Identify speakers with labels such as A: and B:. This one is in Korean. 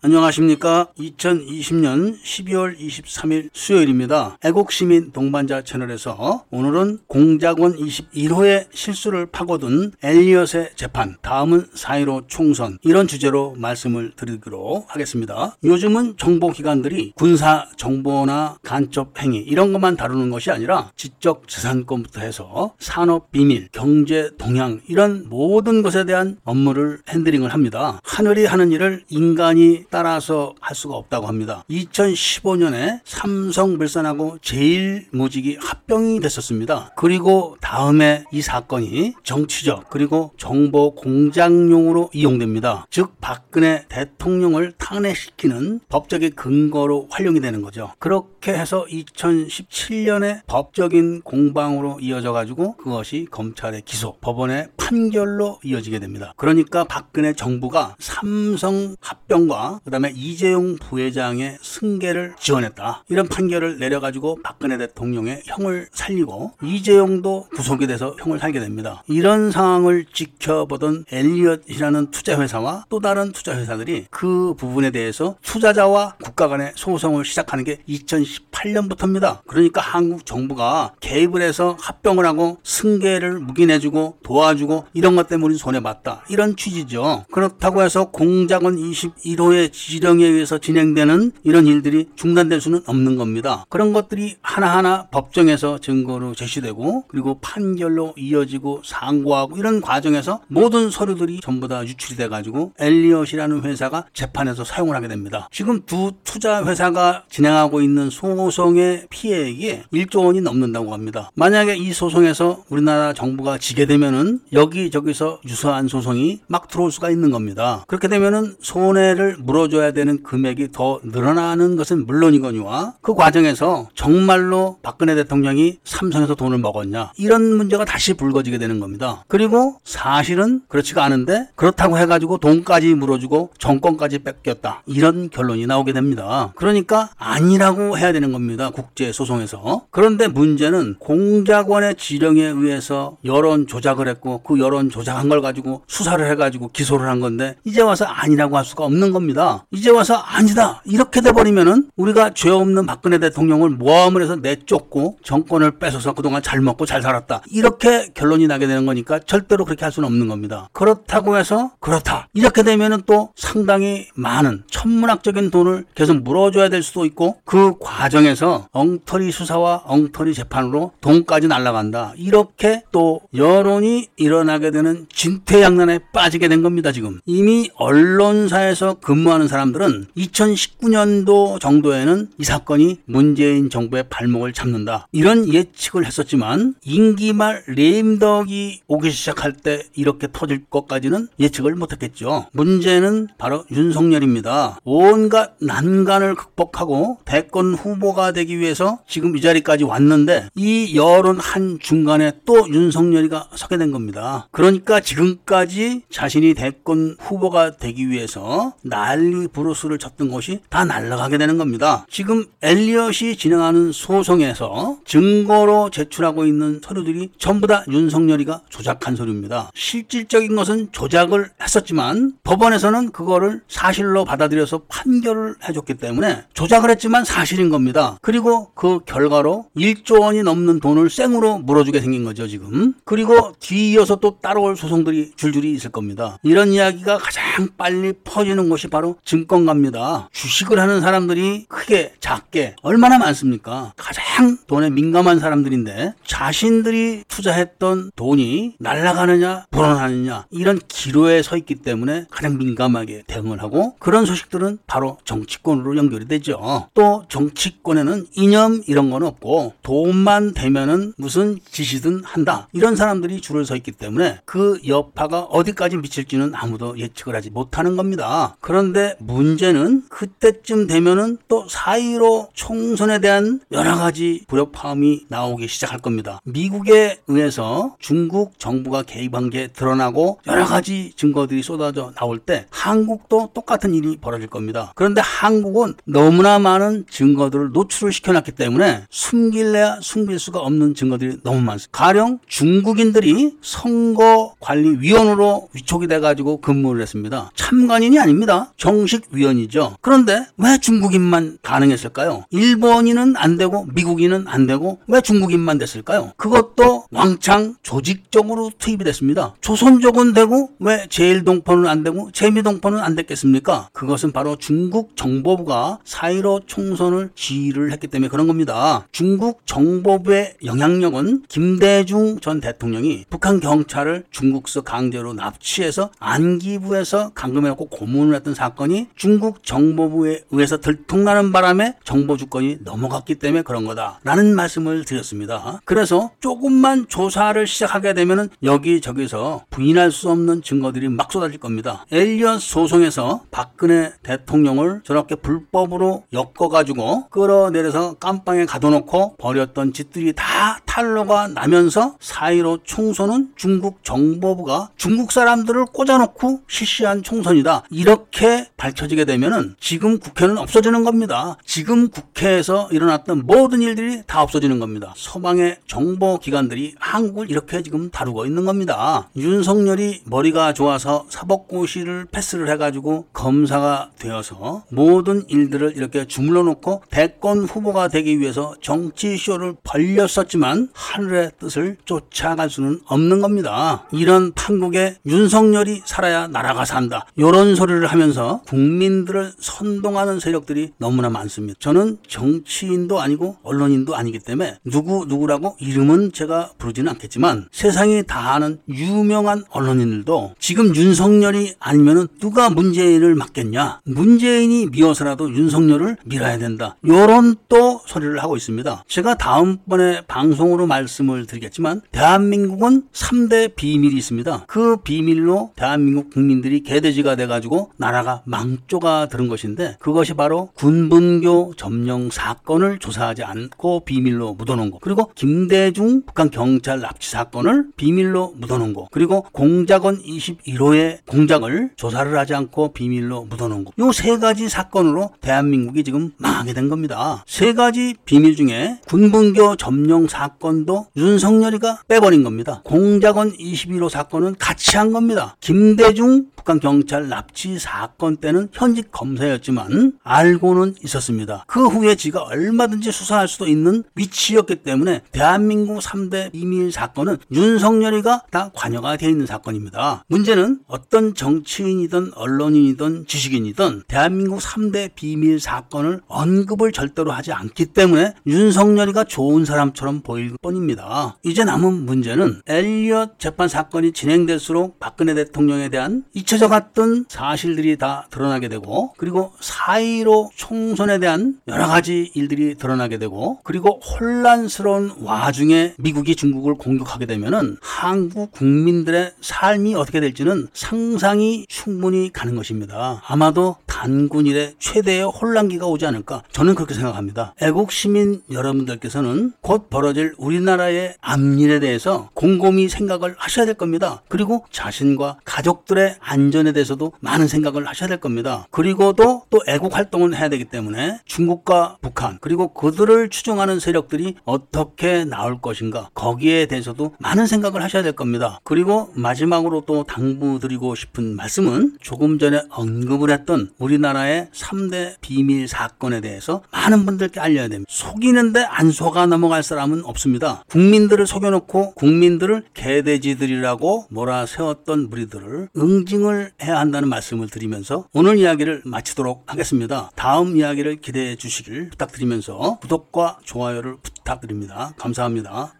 A: 안녕하십니까. 2020년 12월 23일 수요일입니다. 애국시민 동반자 채널에서 오늘은 공작원 21호의 실수를 파고든 엘리엇의 재판, 다음은 4.15 총선, 이런 주제로 말씀을 드리도록 하겠습니다. 요즘은 정보기관들이 군사 정보나 간첩 행위, 이런 것만 다루는 것이 아니라 지적 재산권부터 해서 산업 비밀, 경제 동향, 이런 모든 것에 대한 업무를 handling을 합니다. 하늘이 하는 일을 인간이 따라서 할 수가 없다고 합니다. 2015년에 삼성물산하고 제일모직이 합병이 됐었습니다. 그리고 다음에 이 사건이 정치적 그리고 정보 공작용으로 이용됩니다. 즉 박근혜 대통령을 탄핵시키는 법적인 근거로 활용이 되는 거죠. 그렇게 해서 2017년에 법적인 공방으로 이어져 가지고 그것이 검찰의 기소, 법원의 판결로 이어지게 됩니다. 그러니까 박근혜 정부가 삼성 합병과 그다음에 이재용 부회장의 승계를 지원했다. 이런 판결을 내려 가지고 박근혜 대통령의 형을 살리고 이재용도 구속이 돼서 형을 살게 됩니다. 이런 상황을 지켜보던 엘리엇이라는 투자회사와 또 다른 투자회사들이 그 부분에 대해서 투자자와 국가 간의 소송을 시작하는 게 2018년부터입니다. 그러니까 한국 정부가 개입을 해서 합병을 하고 승계를 묵인해주고 도와주고 이런 것 때문에 손해봤다. 이런 취지죠. 그렇다고 해서 공작원 21호의 지령에 의해서 진행되는 이런 일들이 중단될 수는 없는 겁니다. 그런 것들이 하나하나 법정에서 증거로 제시되고 그리고 판결로 이어지고 상고하고 이런 과정에서 모든 서류들이 전부 다 유출이 돼가지고 엘리엇이라는 회사가 재판에서 사용을 하게 됩니다. 지금 두 투자 회사가 진행하고 있는 소송의 피해액이 1조 원이 넘는다고 합니다. 만약에 이 소송에서 우리나라 정부가 지게 되면은 여기저기서 유사한 소송이 막 들어올 수가 있는 겁니다. 그렇게 되면은 손해를 물어줘야 되는 금액이 더 늘어나는 것은 물론이거니와 그 과정에서 정말로 박근혜 대통령이 삼성에서 돈을 먹었냐 이런 문제가 다시 불거지게 되는 겁니다. 그리고 사실은 그렇지가 않은데 그렇다고 해가지고 돈까지 물어주고 정권까지 뺏겼다 이런 결론이 나오게 됩니다. 그러니까 아니라고 해야 되는 겁니다. 국제 소송에서. 그런데 문제는 공작원의 지령에 의해서 여론 조작을 했고 그 여론 조작한 걸 가지고 수사를 해 가지고 기소를 한 건데 이제 와서 아니라고 할 수가 없는 겁니다. 이제 와서 아니다 이렇게 돼 버리면은 우리가 죄 없는 박근혜 대통령을 모함을 해서 내쫓고 정권을 뺏어서 그동안 잘 먹고 잘 살았다 이렇게 결론이 나게 되는 거니까 절대로 그렇게 할 수는 없는 겁니다. 그렇다고 해서 그렇다 이렇게 되면은 또 상당히 많은 천문학적인 돈을 계속 물어줘야 될 수도 있고 그 과 정에서 엉터리 수사와 엉터리 재판으로 돈까지 날라간다. 이렇게 또 여론이 일어나게 되는 진퇴양난에 빠지게 된 겁니다 지금. 이미 언론사에서 근무하는 사람들은 2019년도 정도에는 이 사건이 문재인 정부의 발목을 잡는다. 이런 예측을 했었지만 임기 말 레임덕이 오기 시작할 때 이렇게 터질 것까지는 예측을 못했겠죠. 문제는 바로 윤석열입니다. 온갖 난간을 극복하고 대권 후 보가 되기 위해서 지금 이 자리까지 왔는데 이 여론 한 중간에 또 윤석열이가 서게 된 겁니다. 그러니까 지금까지 자신이 대권 후보가 되기 위해서 난리 브루스를 쳤던 것이 다 날아가게 되는 겁니다. 지금 엘리엇이 진행하는 소송에서 증거로 제출하고 있는 서류들이 전부 다 윤석열이가 조작한 서류입니다. 실질적인 것은 조작을 했었지만 법원에서는 그거를 사실로 받아들여서 판결을 해줬기 때문에 조작을 했지만 사실인 겁니다. 그리고 그 결과로 1조 원이 넘는 돈을 생으로 물어주게 생긴 거죠, 지금. 그리고 뒤이어서 또 따라올 소송들이 줄줄이 있을 겁니다. 이런 이야기가 가장 빨리 퍼지는 것이 바로 증권가입니다. 주식을 하는 사람들이 크게, 작게, 얼마나 많습니까? 가장 돈에 민감한 사람들인데 자신들이 투자했던 돈이 날아가느냐, 불어나느냐, 이런 기로에 서 있기 때문에 가장 민감하게 대응을 하고 그런 소식들은 바로 정치권으로 연결이 되죠. 또 정치 권에는 이념 이런 건 없고 돈만 되면은 무슨 짓이든 한다. 이런 사람들이 줄을 서 있기 때문에 그 여파가 어디까지 미칠지는 아무도 예측을 하지 못하는 겁니다. 그런데 문제는 그때쯤 되면은 또 사이로 총선에 대한 여러 가지 불협화음이 나오기 시작할 겁니다. 미국에 의해서 중국 정부가 개입한 게 드러나고 여러 가지 증거들이 쏟아져 나올 때 한국도 똑같은 일이 벌어질 겁니다. 그런데 한국은 너무나 많은 증거들 을놓 노출을 시켜놨기 때문에 숨길래야 숨길 수가 없는 증거들이 너무 많습니다. 가령 중국인들이 선거관리위원으로 위촉이 돼가지고 근무를 했습니다. 참관인이 아닙니다. 정식 위원이죠. 그런데 왜 중국인만 가능했을까요? 일본인은 안 되고 미국인은 안 되고 왜 중국인만 됐을까요? 그것도 왕창 조직적으로 투입이 됐습니다. 조선족은 되고 왜 제일동포는 안 되고 재미동포는 안 됐겠습니까? 그것은 바로 중국 정보부가 4.15 총선을 지휘를 했기 때문에 그런 겁니다. 중국 정보부의 영향력은 김대중 전 대통령이 북한 경찰을 중국서 강제로 납치해서 안기부에서 감금해갖고 고문을 했던 사건이 중국 정보부에 의해서 들통나는 바람에 정보 주권이 넘어갔기 때문에 그런 거다라는 말씀을 드렸습니다. 그래서 조금만 조사를 시작하게 되면은 여기저기서 부인할 수 없는 증거들이 막 쏟아질 겁니다. 엘리엇 소송에서 박근혜 대통령을 저렇게 불법으로 엮어가지고 끌어내려서 깜빵에 가둬놓고 버렸던 짓들이 다 탄로가 나면서 4.15 총선은 중국 정보부가 중국 사람들을 꽂아놓고 실시한 총선이다. 이렇게 밝혀지게 되면은 지금 국회는 없어지는 겁니다. 지금 국회에서 일어났던 모든 일들이 다 없어지는 겁니다. 서방의 정보 기관들이 한국을 이렇게 지금 다루고 있는 겁니다. 윤석열이 머리가 좋아서 사법고시를 패스를 해가지고 검사가 되어서 모든 일들을 이렇게 주물러 놓고 대권 후보가 되기 위해서 정치쇼를 벌렸었지만 하늘의 뜻을 쫓아갈 수는 없는 겁니다. 이런 판국에 윤석열이 살아야 나라가 산다. 이런 소리를 하면서 국민들을 선동하는 세력들이 너무나 많습니다. 저는 정치인도 아니고 언론인도 아니기 때문에 누구 누구라고 이름은 제가 부르지는 않겠지만 세상이 다 아는 유명한 언론인들도 지금 윤석열이 아니면은 누가 문재인을 맡겠냐? 문재인이 미워서라도 윤석열을 밀어야 된다. 요런 또 소리를 하고 있습니다. 제가 다음번에 방송으로 말씀을 드리겠지만 대한민국은 3대 비밀이 있습니다. 그 비밀로 대한민국 국민들이 개돼지가 돼가지고 나라가 망조가 들은 것인데 그것이 바로 군분교 점령 사건을 조사하지 않고 비밀로 묻어놓은 거 그리고 김대중 북한 경찰 납치 사건을 비밀로 묻어놓은 거 그리고 공작원 21호의 공작을 조사를 하지 않고 비밀로 묻어놓은 거요 세 가지 사건으로 대한민국이 지금 망하게 된 겁니다. 세 가지 비밀 중에 군분교 점령 사건도 윤석열이가 빼버린 겁니다. 공작원 21호 사건은 같이 한 겁니다. 김대중 북한 경찰 납치 사건 때는 현직 검사였지만 알고는 있었습니다. 그 후에 지가 얼마든지 수사할 수도 있는 위치였기 때문에 대한민국 3대 비밀 사건은 윤석열이가 다 관여가 되어 있는 사건입니다. 문제는 어떤 정치인이든 언론인이든 지식인이든 대한민국 3대 비밀 사건을 언급을 절대로 하지 않기 때문에 윤석열이가 좋은 사람처럼 보일 뿐입니다. 이제 남은 문제는 엘리엇 재판 사건이 진행될수록 박근혜 대통령에 대한 잊혀져 갔던 사실들이 다 드러나게 되고 그리고 4.15 총선에 대한 여러 가지 일들이 드러나게 되고 그리고 혼란스러운 와중에 미국이 중국을 공격하게 되면은 한국 국민들의 삶이 어떻게 될지는 상상이 충분히 가는 것입니다. 아마도 단군 일의 최대의 혼란기가 오지 않을까 저는 그렇게 생각합니다. 애국 시민 여러분들께서는 곧 벌어질 우리나라의 앞일에 대해서 곰곰이 생각을 하셔야 될 겁니다. 그리고 자신과 가족들의 안 전에 대해서도 많은 생각을 하셔야 될 겁니다. 그리고도 또 애국 활동을 해야 되기 때문에 중국과 북한 그리고 그들을 추종하는 세력들이 어떻게 나올 것인가 거기에 대해서도 많은 생각을 하셔야 될 겁니다. 그리고 마지막으로 또 당부드리고 싶은 말씀은 조금 전에 언급을 했던 우리나라의 3대 비밀 사건에 대해서 많은 분들께 알려야 됩니다. 속이는데 안 속아 넘어갈 사람은 없습니다. 국민들을 속여놓고 국민들을 개돼지들이라고 몰아 세웠던 무리들을 응징 을 해야 한다는 말씀을 드리면서 오늘 이야기를 마치도록 하겠습니다. 다음 이야기를 기대해 주시길 부탁드리면서 구독과 좋아요를 부탁드립니다. 감사합니다.